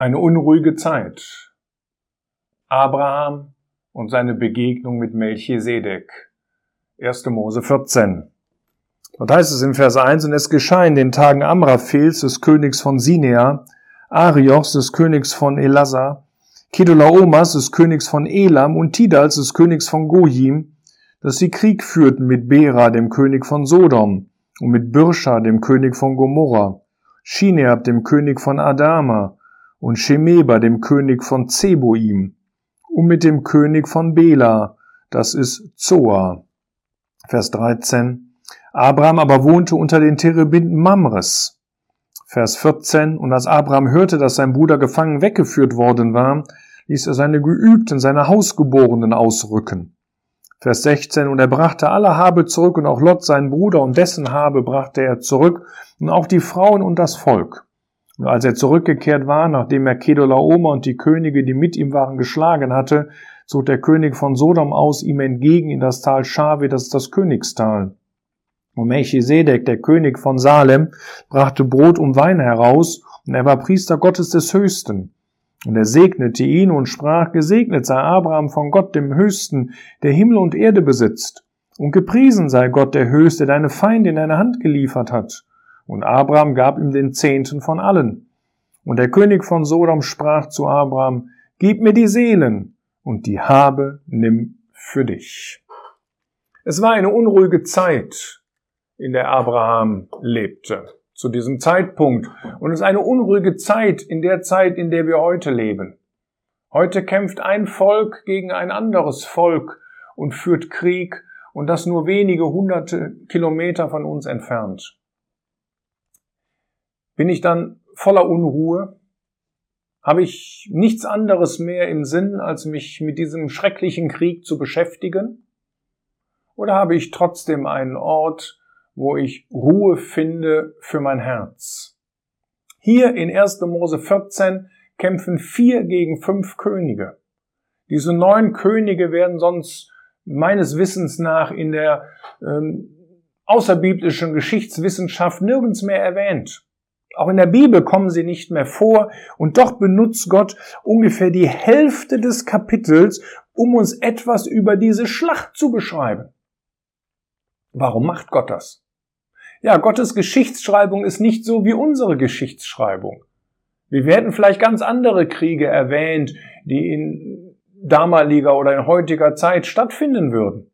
Eine unruhige Zeit. Abraham und seine Begegnung mit Melchisedek. 1. Mose 14. Dort heißt es in Vers 1, und es geschah in den Tagen Amraphels, des Königs von Sinea, Ariochs, des Königs von Elazar, Kedolaomas, des Königs von Elam und Tidals, des Königs von Gojim, dass sie Krieg führten mit Bera, dem König von Sodom, und mit Birscha, dem König von Gomorra, Shineab, dem König von Adama, und Shemeba, dem König von Zeboim, und mit dem König von Bela, das ist Zoa. Vers 13. Abraham aber wohnte unter den Terebinden Mamres. Vers 14. Und als Abraham hörte, dass sein Bruder gefangen weggeführt worden war, ließ er seine Geübten, seine Hausgeborenen ausrücken. Vers 16. Und er brachte alle Habe zurück und auch Lot, seinen Bruder, und dessen Habe brachte er zurück und auch die Frauen und das Volk. Und als er zurückgekehrt war, nachdem er Kedolaoma und die Könige, die mit ihm waren, geschlagen hatte, zog der König von Sodom aus ihm entgegen in das Tal Schawe, das ist das Königstal. Und Melchisedek, der König von Salem, brachte Brot und Wein heraus, und er war Priester Gottes des Höchsten. Und er segnete ihn und sprach, gesegnet sei Abraham von Gott dem Höchsten, der Himmel und Erde besitzt. Und gepriesen sei Gott der Höchste, deine Feinde in deine Hand geliefert hat. Und Abraham gab ihm den Zehnten von allen. Und der König von Sodom sprach zu Abraham, Gib mir die Seelen und die Habe nimm für dich. Es war eine unruhige Zeit, in der Abraham lebte, zu diesem Zeitpunkt. Und es ist eine unruhige Zeit in der Zeit, in der wir heute leben. Heute kämpft ein Volk gegen ein anderes Volk und führt Krieg und das nur wenige hunderte Kilometer von uns entfernt bin ich dann voller Unruhe? Habe ich nichts anderes mehr im Sinn, als mich mit diesem schrecklichen Krieg zu beschäftigen? Oder habe ich trotzdem einen Ort, wo ich Ruhe finde für mein Herz? Hier in 1. Mose 14 kämpfen vier gegen fünf Könige. Diese neun Könige werden sonst meines Wissens nach in der ähm, außerbiblischen Geschichtswissenschaft nirgends mehr erwähnt. Auch in der Bibel kommen sie nicht mehr vor und doch benutzt Gott ungefähr die Hälfte des Kapitels, um uns etwas über diese Schlacht zu beschreiben. Warum macht Gott das? Ja, Gottes Geschichtsschreibung ist nicht so wie unsere Geschichtsschreibung. Wir werden vielleicht ganz andere Kriege erwähnt, die in damaliger oder in heutiger Zeit stattfinden würden.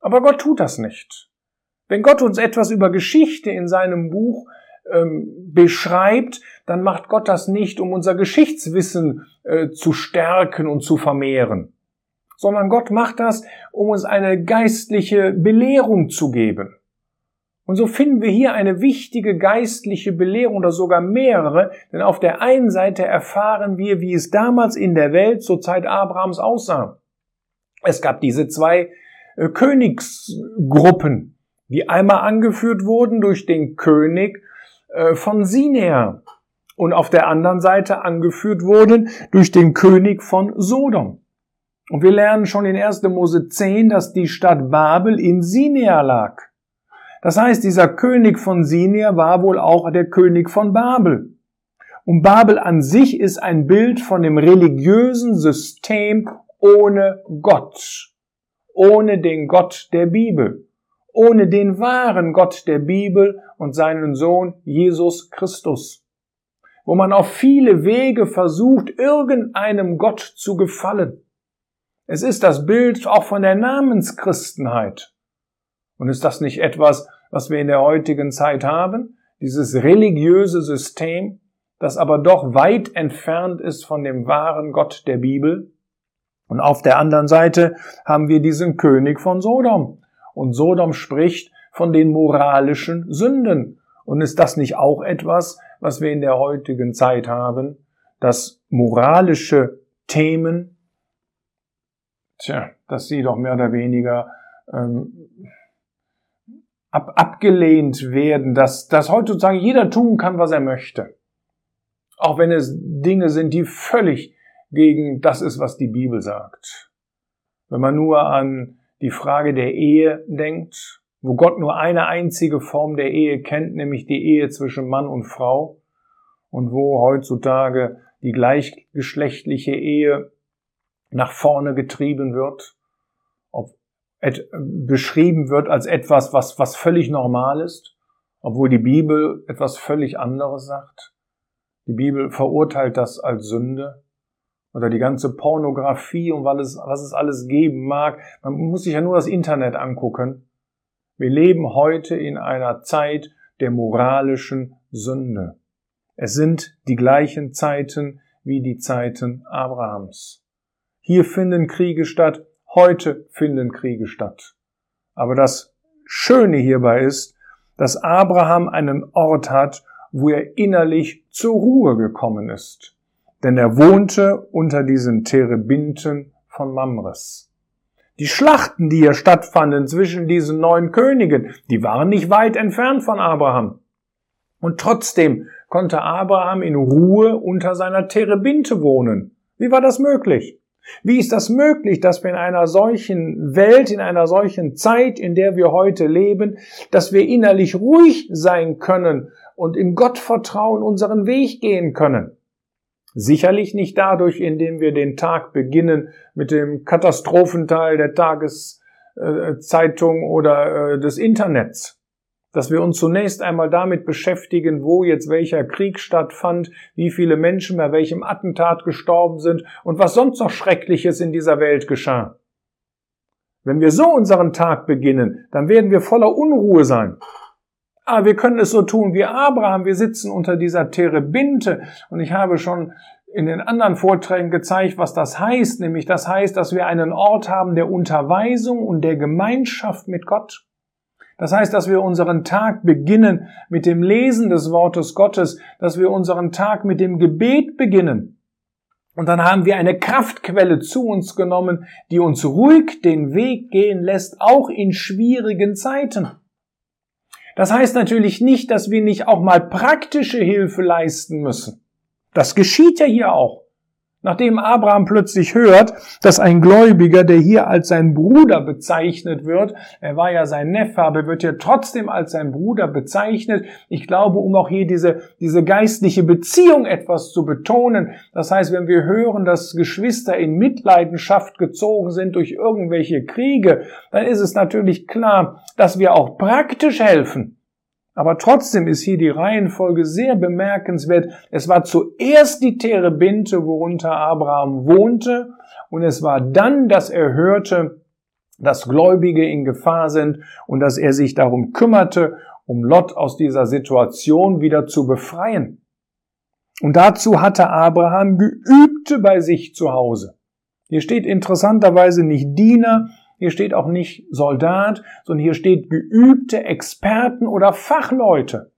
Aber Gott tut das nicht. Wenn Gott uns etwas über Geschichte in seinem Buch ähm, beschreibt, dann macht Gott das nicht, um unser Geschichtswissen äh, zu stärken und zu vermehren, sondern Gott macht das, um uns eine geistliche Belehrung zu geben. Und so finden wir hier eine wichtige geistliche Belehrung oder sogar mehrere, denn auf der einen Seite erfahren wir, wie es damals in der Welt zur Zeit Abrahams aussah. Es gab diese zwei äh, Königsgruppen, die einmal angeführt wurden durch den König äh, von Sinea und auf der anderen Seite angeführt wurden durch den König von Sodom. Und wir lernen schon in 1. Mose 10, dass die Stadt Babel in Sinea lag. Das heißt, dieser König von Sinea war wohl auch der König von Babel. Und Babel an sich ist ein Bild von dem religiösen System ohne Gott, ohne den Gott der Bibel ohne den wahren Gott der Bibel und seinen Sohn Jesus Christus, wo man auf viele Wege versucht, irgendeinem Gott zu gefallen. Es ist das Bild auch von der Namenschristenheit. Und ist das nicht etwas, was wir in der heutigen Zeit haben? Dieses religiöse System, das aber doch weit entfernt ist von dem wahren Gott der Bibel. Und auf der anderen Seite haben wir diesen König von Sodom, und Sodom spricht von den moralischen Sünden. Und ist das nicht auch etwas, was wir in der heutigen Zeit haben, dass moralische Themen, tja, dass sie doch mehr oder weniger ähm, ab, abgelehnt werden, dass, dass heutzutage jeder tun kann, was er möchte. Auch wenn es Dinge sind, die völlig gegen das ist, was die Bibel sagt. Wenn man nur an die Frage der Ehe denkt, wo Gott nur eine einzige Form der Ehe kennt, nämlich die Ehe zwischen Mann und Frau, und wo heutzutage die gleichgeschlechtliche Ehe nach vorne getrieben wird, ob beschrieben wird als etwas, was, was völlig normal ist, obwohl die Bibel etwas völlig anderes sagt. Die Bibel verurteilt das als Sünde oder die ganze Pornografie und was es, was es alles geben mag. Man muss sich ja nur das Internet angucken. Wir leben heute in einer Zeit der moralischen Sünde. Es sind die gleichen Zeiten wie die Zeiten Abrahams. Hier finden Kriege statt, heute finden Kriege statt. Aber das Schöne hierbei ist, dass Abraham einen Ort hat, wo er innerlich zur Ruhe gekommen ist. Denn er wohnte unter diesen Terebinten von Mamres. Die Schlachten, die hier stattfanden zwischen diesen neun Königen, die waren nicht weit entfernt von Abraham. Und trotzdem konnte Abraham in Ruhe unter seiner Terebinte wohnen. Wie war das möglich? Wie ist das möglich, dass wir in einer solchen Welt, in einer solchen Zeit, in der wir heute leben, dass wir innerlich ruhig sein können und im Gottvertrauen unseren Weg gehen können? Sicherlich nicht dadurch, indem wir den Tag beginnen mit dem Katastrophenteil der Tageszeitung oder äh, des Internets dass wir uns zunächst einmal damit beschäftigen, wo jetzt welcher Krieg stattfand, wie viele Menschen bei welchem Attentat gestorben sind und was sonst noch Schreckliches in dieser Welt geschah. Wenn wir so unseren Tag beginnen, dann werden wir voller Unruhe sein. Aber wir können es so tun wie Abraham. Wir sitzen unter dieser Terebinte und ich habe schon in den anderen Vorträgen gezeigt, was das heißt, nämlich das heißt, dass wir einen Ort haben der Unterweisung und der Gemeinschaft mit Gott. Das heißt, dass wir unseren Tag beginnen mit dem Lesen des Wortes Gottes, dass wir unseren Tag mit dem Gebet beginnen. Und dann haben wir eine Kraftquelle zu uns genommen, die uns ruhig den Weg gehen lässt, auch in schwierigen Zeiten. Das heißt natürlich nicht, dass wir nicht auch mal praktische Hilfe leisten müssen. Das geschieht ja hier auch. Nachdem Abraham plötzlich hört, dass ein Gläubiger, der hier als sein Bruder bezeichnet wird, er war ja sein Neffe, aber wird hier trotzdem als sein Bruder bezeichnet. Ich glaube, um auch hier diese, diese geistliche Beziehung etwas zu betonen. Das heißt, wenn wir hören, dass Geschwister in Mitleidenschaft gezogen sind durch irgendwelche Kriege, dann ist es natürlich klar, dass wir auch praktisch helfen. Aber trotzdem ist hier die Reihenfolge sehr bemerkenswert. Es war zuerst die Terebinte, worunter Abraham wohnte, und es war dann, dass er hörte, dass Gläubige in Gefahr sind und dass er sich darum kümmerte, um Lot aus dieser Situation wieder zu befreien. Und dazu hatte Abraham Geübte bei sich zu Hause. Hier steht interessanterweise nicht Diener, hier steht auch nicht Soldat, sondern hier steht geübte Experten oder Fachleute.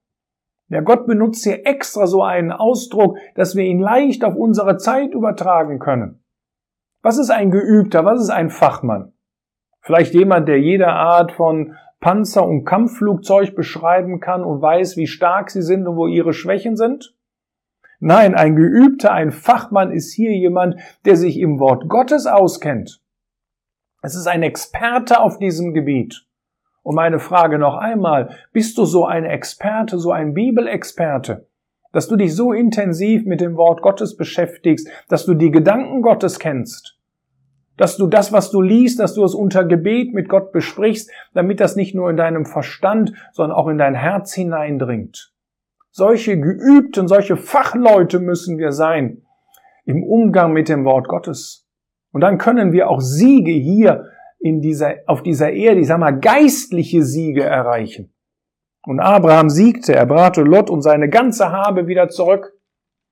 Der Gott benutzt hier extra so einen Ausdruck, dass wir ihn leicht auf unsere Zeit übertragen können. Was ist ein Geübter? Was ist ein Fachmann? Vielleicht jemand, der jede Art von Panzer und Kampfflugzeug beschreiben kann und weiß, wie stark sie sind und wo ihre Schwächen sind? Nein, ein Geübter, ein Fachmann ist hier jemand, der sich im Wort Gottes auskennt. Es ist ein Experte auf diesem Gebiet. Und meine Frage noch einmal, bist du so ein Experte, so ein Bibelexperte, dass du dich so intensiv mit dem Wort Gottes beschäftigst, dass du die Gedanken Gottes kennst, dass du das, was du liest, dass du es unter Gebet mit Gott besprichst, damit das nicht nur in deinem Verstand, sondern auch in dein Herz hineindringt. Solche geübten, solche Fachleute müssen wir sein im Umgang mit dem Wort Gottes. Und dann können wir auch Siege hier in dieser, auf dieser Erde, ich sag mal, geistliche Siege erreichen. Und Abraham siegte, er brachte Lot und seine ganze Habe wieder zurück.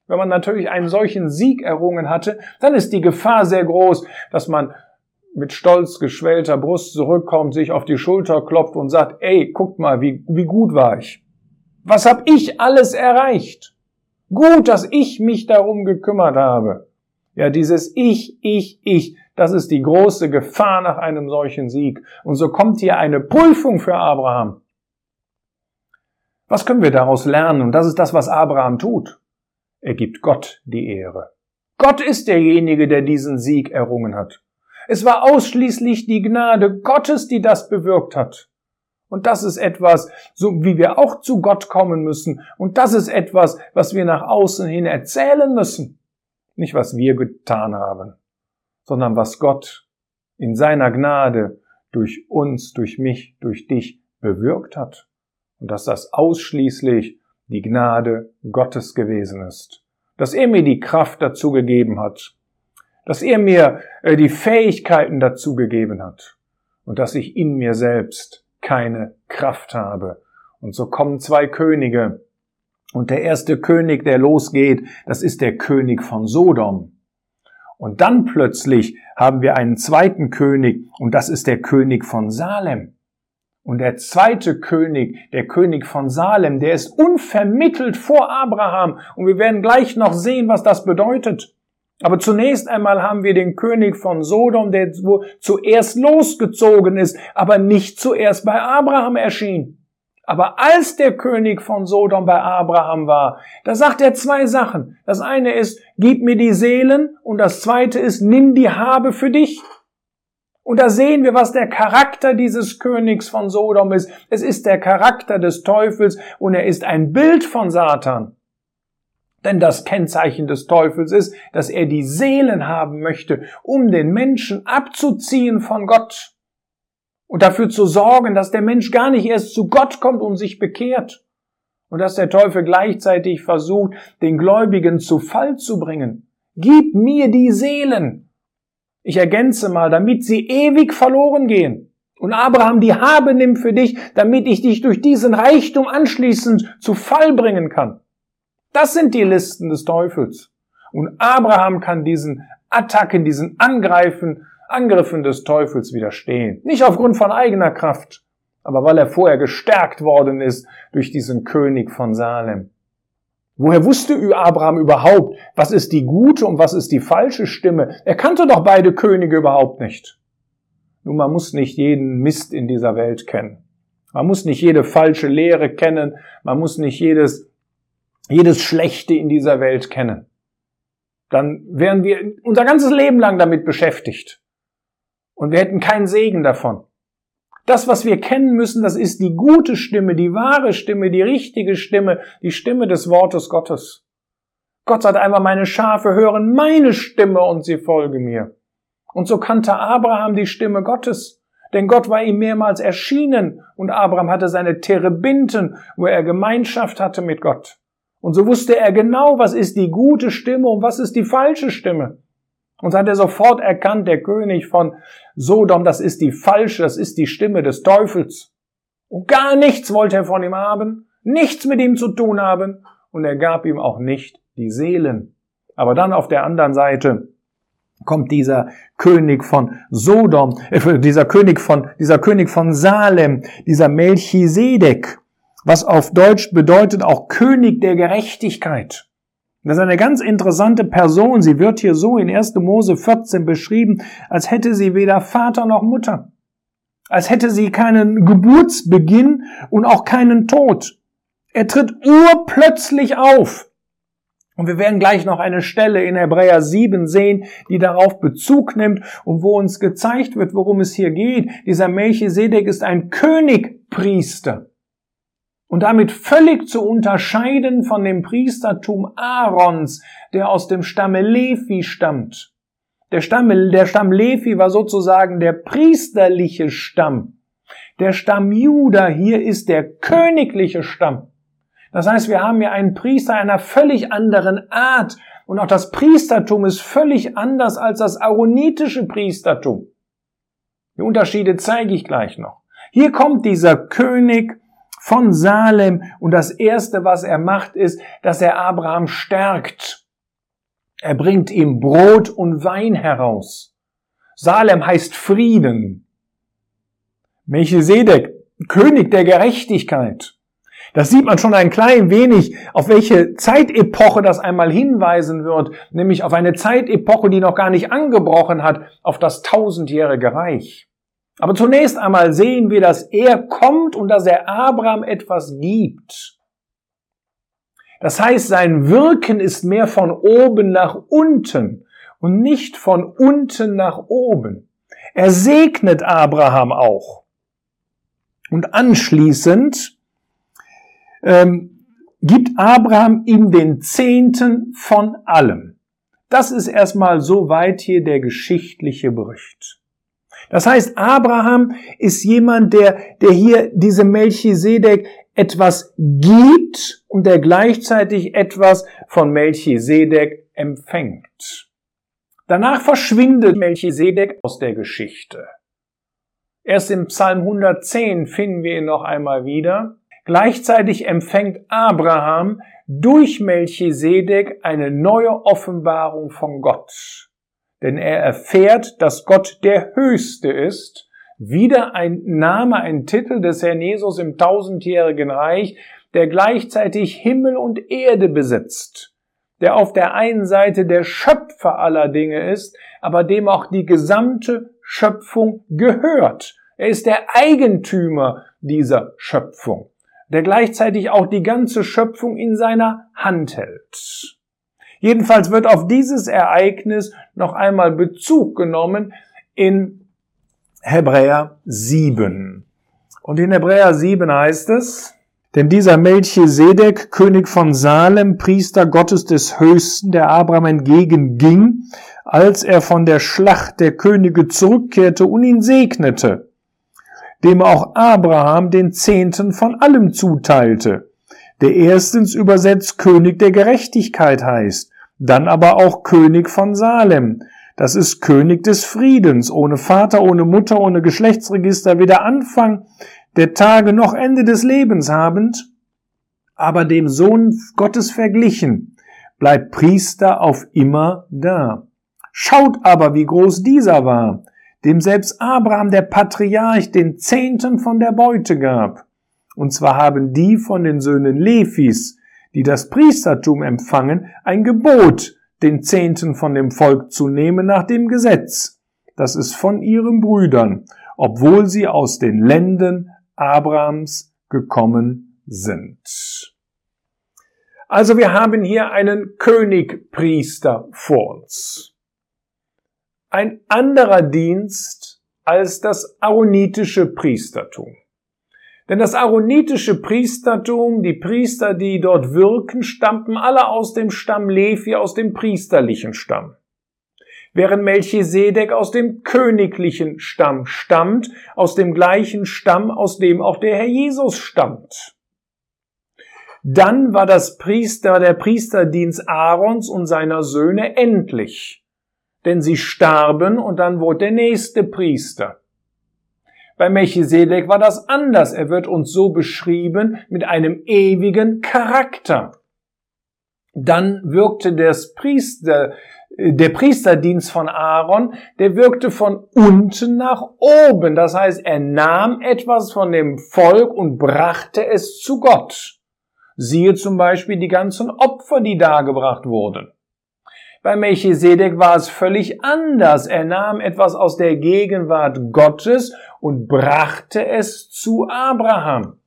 Wenn man natürlich einen solchen Sieg errungen hatte, dann ist die Gefahr sehr groß, dass man mit stolz geschwellter Brust zurückkommt, sich auf die Schulter klopft und sagt, ey, guckt mal, wie, wie gut war ich. Was hab ich alles erreicht? Gut, dass ich mich darum gekümmert habe. Ja, dieses Ich, Ich, Ich, das ist die große Gefahr nach einem solchen Sieg. Und so kommt hier eine Prüfung für Abraham. Was können wir daraus lernen? Und das ist das, was Abraham tut. Er gibt Gott die Ehre. Gott ist derjenige, der diesen Sieg errungen hat. Es war ausschließlich die Gnade Gottes, die das bewirkt hat. Und das ist etwas, so wie wir auch zu Gott kommen müssen. Und das ist etwas, was wir nach außen hin erzählen müssen. Nicht was wir getan haben, sondern was Gott in seiner Gnade durch uns, durch mich, durch dich bewirkt hat. Und dass das ausschließlich die Gnade Gottes gewesen ist. Dass er mir die Kraft dazu gegeben hat. Dass er mir äh, die Fähigkeiten dazu gegeben hat. Und dass ich in mir selbst keine Kraft habe. Und so kommen zwei Könige. Und der erste König, der losgeht, das ist der König von Sodom. Und dann plötzlich haben wir einen zweiten König und das ist der König von Salem. Und der zweite König, der König von Salem, der ist unvermittelt vor Abraham. Und wir werden gleich noch sehen, was das bedeutet. Aber zunächst einmal haben wir den König von Sodom, der zuerst losgezogen ist, aber nicht zuerst bei Abraham erschien. Aber als der König von Sodom bei Abraham war, da sagt er zwei Sachen. Das eine ist, gib mir die Seelen und das zweite ist, nimm die Habe für dich. Und da sehen wir, was der Charakter dieses Königs von Sodom ist. Es ist der Charakter des Teufels und er ist ein Bild von Satan. Denn das Kennzeichen des Teufels ist, dass er die Seelen haben möchte, um den Menschen abzuziehen von Gott und dafür zu sorgen, dass der Mensch gar nicht erst zu Gott kommt und sich bekehrt und dass der Teufel gleichzeitig versucht, den Gläubigen zu Fall zu bringen. Gib mir die Seelen, ich ergänze mal, damit sie ewig verloren gehen. Und Abraham die Habe nimmt für dich, damit ich dich durch diesen Reichtum anschließend zu Fall bringen kann. Das sind die Listen des Teufels. Und Abraham kann diesen Attacken, diesen Angreifen, Angriffen des Teufels widerstehen. Nicht aufgrund von eigener Kraft, aber weil er vorher gestärkt worden ist durch diesen König von Salem. Woher wusste Abraham überhaupt, was ist die gute und was ist die falsche Stimme? Er kannte doch beide Könige überhaupt nicht. Nun, man muss nicht jeden Mist in dieser Welt kennen. Man muss nicht jede falsche Lehre kennen. Man muss nicht jedes, jedes Schlechte in dieser Welt kennen. Dann wären wir unser ganzes Leben lang damit beschäftigt. Und wir hätten keinen Segen davon. Das, was wir kennen müssen, das ist die gute Stimme, die wahre Stimme, die richtige Stimme, die Stimme des Wortes Gottes. Gott sagt einmal, meine Schafe hören meine Stimme und sie folgen mir. Und so kannte Abraham die Stimme Gottes, denn Gott war ihm mehrmals erschienen und Abraham hatte seine Terebinten, wo er Gemeinschaft hatte mit Gott. Und so wusste er genau, was ist die gute Stimme und was ist die falsche Stimme. Und hat er sofort erkannt, der König von Sodom, das ist die falsche, das ist die Stimme des Teufels. Und gar nichts wollte er von ihm haben, nichts mit ihm zu tun haben, und er gab ihm auch nicht die Seelen. Aber dann auf der anderen Seite kommt dieser König von Sodom, äh, dieser König von, dieser König von Salem, dieser Melchisedek, was auf Deutsch bedeutet auch König der Gerechtigkeit. Das ist eine ganz interessante Person. Sie wird hier so in 1. Mose 14 beschrieben, als hätte sie weder Vater noch Mutter. Als hätte sie keinen Geburtsbeginn und auch keinen Tod. Er tritt urplötzlich auf. Und wir werden gleich noch eine Stelle in Hebräer 7 sehen, die darauf Bezug nimmt und wo uns gezeigt wird, worum es hier geht. Dieser Melchisedek ist ein Königpriester und damit völlig zu unterscheiden von dem Priestertum Aarons, der aus dem Stamme Levi stammt. Der Stamm, der Stamm Levi war sozusagen der priesterliche Stamm. Der Stamm Juda hier ist der königliche Stamm. Das heißt, wir haben hier einen Priester einer völlig anderen Art und auch das Priestertum ist völlig anders als das aaronitische Priestertum. Die Unterschiede zeige ich gleich noch. Hier kommt dieser König von Salem. Und das Erste, was er macht, ist, dass er Abraham stärkt. Er bringt ihm Brot und Wein heraus. Salem heißt Frieden. Melchisedek, König der Gerechtigkeit. Das sieht man schon ein klein wenig, auf welche Zeitepoche das einmal hinweisen wird, nämlich auf eine Zeitepoche, die noch gar nicht angebrochen hat, auf das tausendjährige Reich. Aber zunächst einmal sehen wir, dass er kommt und dass er Abraham etwas gibt. Das heißt, sein Wirken ist mehr von oben nach unten und nicht von unten nach oben. Er segnet Abraham auch. Und anschließend ähm, gibt Abraham ihm den Zehnten von allem. Das ist erstmal soweit hier der geschichtliche Bericht. Das heißt, Abraham ist jemand, der, der hier diese Melchisedek etwas gibt und der gleichzeitig etwas von Melchisedek empfängt. Danach verschwindet Melchisedek aus der Geschichte. Erst im Psalm 110 finden wir ihn noch einmal wieder. Gleichzeitig empfängt Abraham durch Melchisedek eine neue Offenbarung von Gott. Denn er erfährt, dass Gott der Höchste ist, wieder ein Name, ein Titel des Herrn Jesus im tausendjährigen Reich, der gleichzeitig Himmel und Erde besitzt, der auf der einen Seite der Schöpfer aller Dinge ist, aber dem auch die gesamte Schöpfung gehört. Er ist der Eigentümer dieser Schöpfung der gleichzeitig auch die ganze Schöpfung in seiner Hand hält. Jedenfalls wird auf dieses Ereignis noch einmal Bezug genommen in Hebräer 7. Und in Hebräer 7 heißt es, denn dieser Melchisedek, König von Salem, Priester Gottes des Höchsten, der Abraham entgegenging, als er von der Schlacht der Könige zurückkehrte und ihn segnete, dem auch Abraham den Zehnten von allem zuteilte, der erstens übersetzt König der Gerechtigkeit heißt, dann aber auch König von Salem, das ist König des Friedens, ohne Vater, ohne Mutter, ohne Geschlechtsregister, weder Anfang der Tage noch Ende des Lebens habend, aber dem Sohn Gottes verglichen, bleibt Priester auf immer da. Schaut aber, wie groß dieser war, dem selbst Abraham der Patriarch den Zehnten von der Beute gab. Und zwar haben die von den Söhnen Levis, die das Priestertum empfangen, ein Gebot, den Zehnten von dem Volk zu nehmen nach dem Gesetz. Das ist von ihren Brüdern, obwohl sie aus den Ländern Abrahams gekommen sind. Also wir haben hier einen Königpriester vor uns ein anderer Dienst als das aaronitische Priestertum. Denn das aaronitische Priestertum, die Priester, die dort wirken, stammten alle aus dem Stamm Levi, aus dem priesterlichen Stamm. Während Melchisedek aus dem königlichen Stamm stammt, aus dem gleichen Stamm, aus dem auch der Herr Jesus stammt. Dann war das Priester, der Priesterdienst Aarons und seiner Söhne endlich denn sie starben und dann wurde der nächste Priester. Bei Melchisedek war das anders. Er wird uns so beschrieben mit einem ewigen Charakter. Dann wirkte das Priester, der Priesterdienst von Aaron, der wirkte von unten nach oben. Das heißt, er nahm etwas von dem Volk und brachte es zu Gott. Siehe zum Beispiel die ganzen Opfer, die dargebracht wurden. Bei Melchisedek war es völlig anders. Er nahm etwas aus der Gegenwart Gottes und brachte es zu Abraham.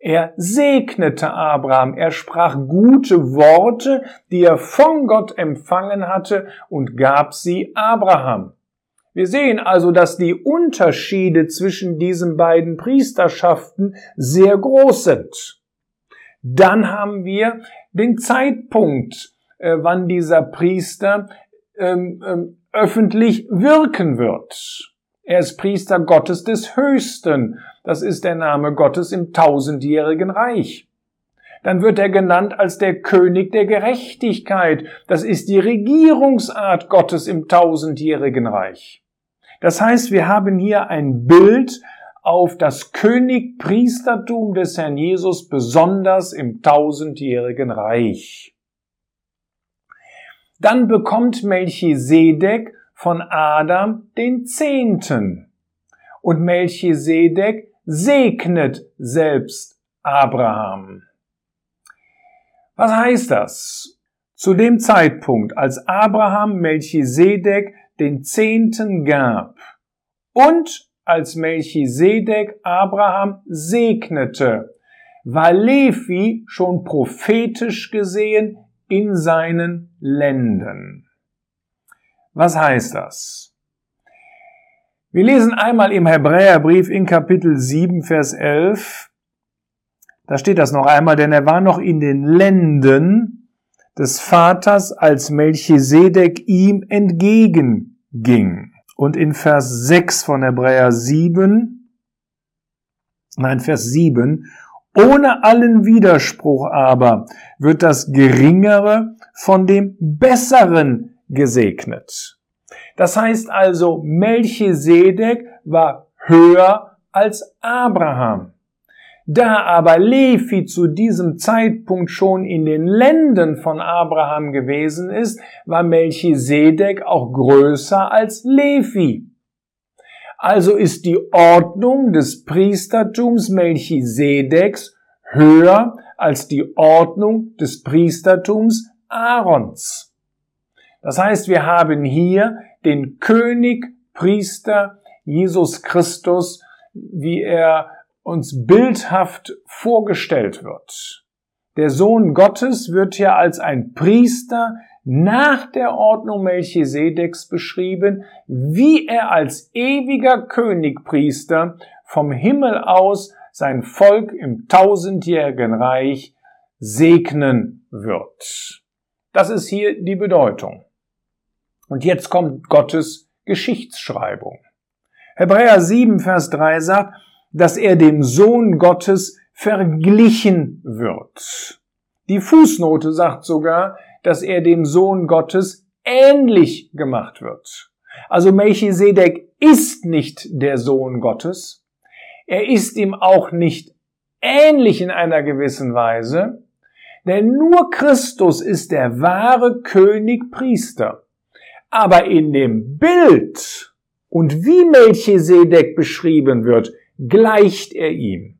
Er segnete Abraham, er sprach gute Worte, die er von Gott empfangen hatte und gab sie Abraham. Wir sehen also, dass die Unterschiede zwischen diesen beiden Priesterschaften sehr groß sind. Dann haben wir den Zeitpunkt, äh, wann dieser Priester ähm, ähm, öffentlich wirken wird. Er ist Priester Gottes des Höchsten. Das ist der Name Gottes im tausendjährigen Reich. Dann wird er genannt als der König der Gerechtigkeit. Das ist die Regierungsart Gottes im tausendjährigen Reich. Das heißt, wir haben hier ein Bild auf das Königpriestertum des Herrn Jesus, besonders im tausendjährigen Reich. Dann bekommt Melchisedek von Adam den Zehnten. Und Melchisedek segnet selbst Abraham. Was heißt das? Zu dem Zeitpunkt, als Abraham Melchisedek den Zehnten gab und als Melchisedek Abraham segnete, war Levi schon prophetisch gesehen in seinen Lenden. Was heißt das? Wir lesen einmal im Hebräerbrief in Kapitel 7, Vers 11. Da steht das noch einmal, denn er war noch in den Lenden. des Vaters, als Melchisedek ihm entgegenging. Und in Vers 6 von Hebräer 7, nein, Vers 7, ohne allen Widerspruch aber wird das Geringere von dem Besseren gesegnet. Das heißt also, Melchisedek war höher als Abraham. Da aber Levi zu diesem Zeitpunkt schon in den Ländern von Abraham gewesen ist, war Melchisedek auch größer als Levi. Also ist die Ordnung des Priestertums Melchisedeks höher als die Ordnung des Priestertums Aarons. Das heißt, wir haben hier den König, Priester, Jesus Christus, wie er uns bildhaft vorgestellt wird. Der Sohn Gottes wird hier als ein Priester nach der Ordnung Melchisedeks beschrieben, wie er als ewiger Königpriester vom Himmel aus sein Volk im tausendjährigen Reich segnen wird. Das ist hier die Bedeutung. Und jetzt kommt Gottes Geschichtsschreibung. Hebräer 7, Vers 3 sagt, dass er dem Sohn Gottes verglichen wird. Die Fußnote sagt sogar, dass er dem Sohn Gottes ähnlich gemacht wird. Also Melchisedek ist nicht der Sohn Gottes. Er ist ihm auch nicht ähnlich in einer gewissen Weise, denn nur Christus ist der wahre König Priester. Aber in dem Bild und wie Melchisedek beschrieben wird, gleicht er ihm.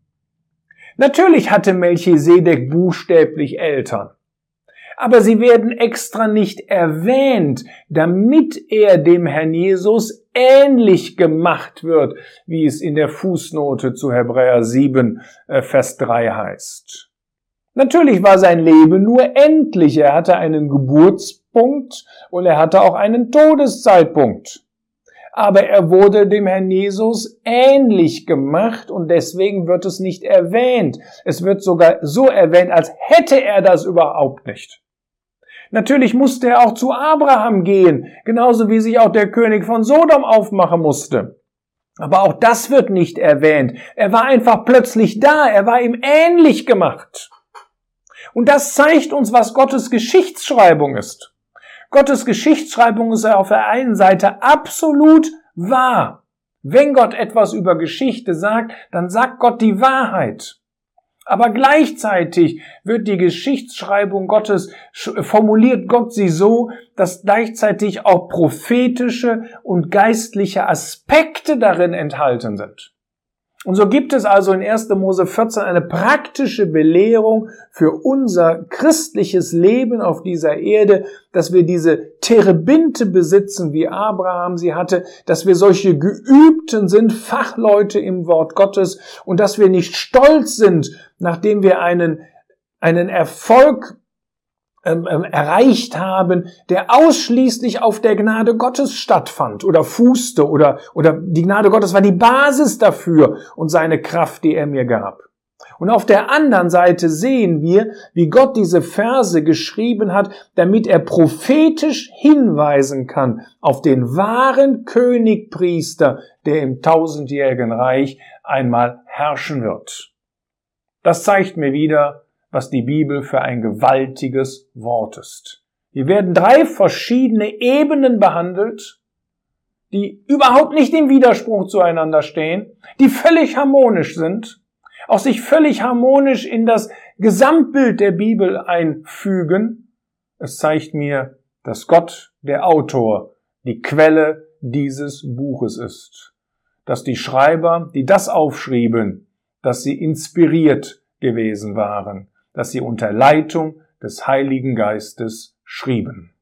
Natürlich hatte Melchisedek buchstäblich Eltern, aber sie werden extra nicht erwähnt, damit er dem Herrn Jesus ähnlich gemacht wird, wie es in der Fußnote zu Hebräer 7, äh, Vers 3 heißt. Natürlich war sein Leben nur endlich. Er hatte einen Geburtspunkt und er hatte auch einen Todeszeitpunkt aber er wurde dem Herrn Jesus ähnlich gemacht und deswegen wird es nicht erwähnt. Es wird sogar so erwähnt, als hätte er das überhaupt nicht. Natürlich musste er auch zu Abraham gehen, genauso wie sich auch der König von Sodom aufmachen musste. Aber auch das wird nicht erwähnt. Er war einfach plötzlich da, er war ihm ähnlich gemacht. Und das zeigt uns, was Gottes Geschichtsschreibung ist. Gottes Geschichtsschreibung ist auf der einen Seite absolut wahr. Wenn Gott etwas über Geschichte sagt, dann sagt Gott die Wahrheit. Aber gleichzeitig wird die Geschichtsschreibung Gottes, formuliert Gott sie so, dass gleichzeitig auch prophetische und geistliche Aspekte darin enthalten sind. Und so gibt es also in 1. Mose 14 eine praktische Belehrung für unser christliches Leben auf dieser Erde, dass wir diese Terebinte besitzen, wie Abraham sie hatte, dass wir solche Geübten sind, Fachleute im Wort Gottes und dass wir nicht stolz sind, nachdem wir einen, einen Erfolg ähm, ähm, erreicht haben, der ausschließlich auf der Gnade Gottes stattfand oder fußte oder, oder die Gnade Gottes war die Basis dafür und seine Kraft, die er mir gab. Und auf der anderen Seite sehen wir, wie Gott diese Verse geschrieben hat, damit er prophetisch hinweisen kann auf den wahren Königpriester, der im tausendjährigen Reich einmal herrschen wird. Das zeigt mir wieder, was die Bibel für ein gewaltiges Wort ist. Hier werden drei verschiedene Ebenen behandelt, die überhaupt nicht im Widerspruch zueinander stehen, die völlig harmonisch sind, auch sich völlig harmonisch in das Gesamtbild der Bibel einfügen. Es zeigt mir, dass Gott, der Autor, die Quelle dieses Buches ist. Dass die Schreiber, die das aufschrieben, dass sie inspiriert gewesen waren dass sie unter Leitung des Heiligen Geistes schrieben.